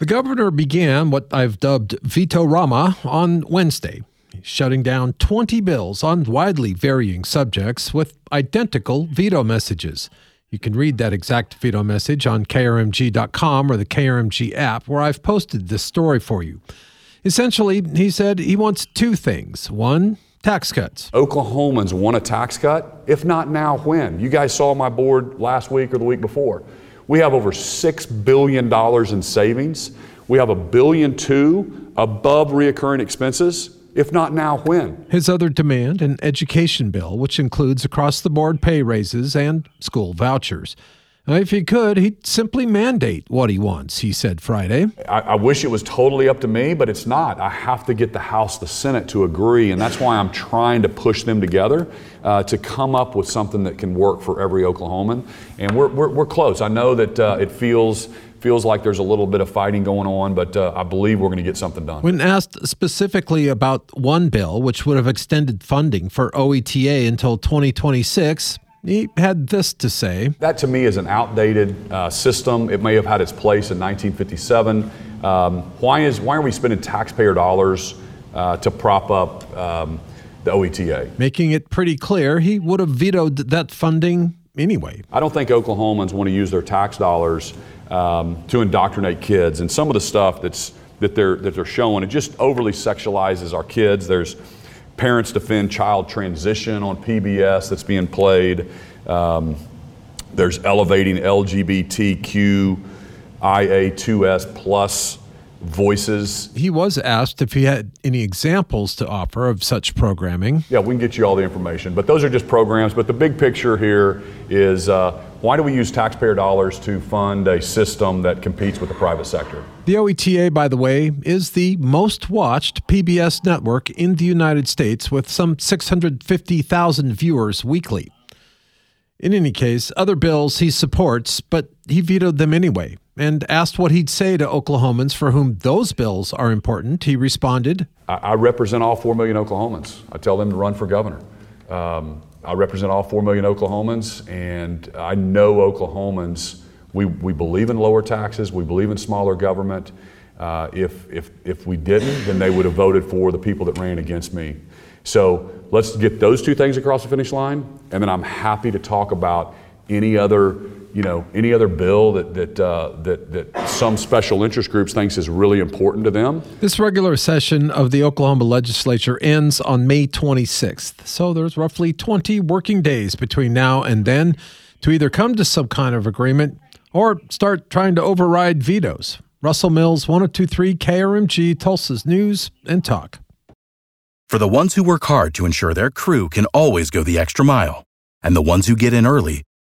The governor began what I've dubbed Veto Rama on Wednesday, shutting down 20 bills on widely varying subjects with identical veto messages. You can read that exact veto message on krmg.com or the KRMG app, where I've posted this story for you. Essentially, he said he wants two things. One, tax cuts. Oklahomans want a tax cut. If not now, when? You guys saw my board last week or the week before. We have over $6 billion in savings. We have a billion two above reoccurring expenses. If not now, when? His other demand, an education bill, which includes across the board pay raises and school vouchers. If he could, he'd simply mandate what he wants, he said Friday. I, I, wish it was totally up to me, but it's not. I have to get the House, the Senate to agree, and that's why I'm trying to push them together uh, to come up with something that can work for every Oklahoman. And we're, we're, we're close. I know that uh, it feels feels like there's a little bit of fighting going on, but uh, I believe we're going to get something done. When asked specifically about one bill, which would have extended funding for OETA until 2026, he had this to say That to me is an outdated uh, system. It may have had its place in 1957. Um, why, is, why are we spending taxpayer dollars uh, to prop up um, the OETA? Making it pretty clear he would have vetoed that funding anyway. I don't think Oklahomans want to use their tax dollars um, to indoctrinate kids. And some of the stuff that's, that, they're, that they're showing, it just overly sexualizes our kids. There's Parents Defend Child Transition on PBS that's being played. Um, there's elevating LGBTQ IA2S plus voices. He was asked if he had any examples to offer of such programming. Yeah, we can get you all the information, but those are just programs. But the big picture here is uh, why do we use taxpayer dollars to fund a system that competes with the private sector? The OETA, by the way, is the most watched PBS network in the United States with some 650,000 viewers weekly. In any case, other bills he supports, but he vetoed them anyway. And asked what he'd say to Oklahomans for whom those bills are important, he responded I, I represent all 4 million Oklahomans. I tell them to run for governor. Um, I represent all 4 million Oklahomans, and I know Oklahomans, we, we believe in lower taxes, we believe in smaller government. Uh, if, if, if we didn't, then they would have voted for the people that ran against me. So let's get those two things across the finish line, and then I'm happy to talk about any other, you know, any other bill that that uh, that that some special interest groups thinks is really important to them. This regular session of the Oklahoma legislature ends on May 26th, so there's roughly 20 working days between now and then to either come to some kind of agreement or start trying to override vetoes. Russell Mills, 1023 KRMG, Tulsa's News and Talk. For the ones who work hard to ensure their crew can always go the extra mile, and the ones who get in early